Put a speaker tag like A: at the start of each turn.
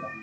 A: Thank you.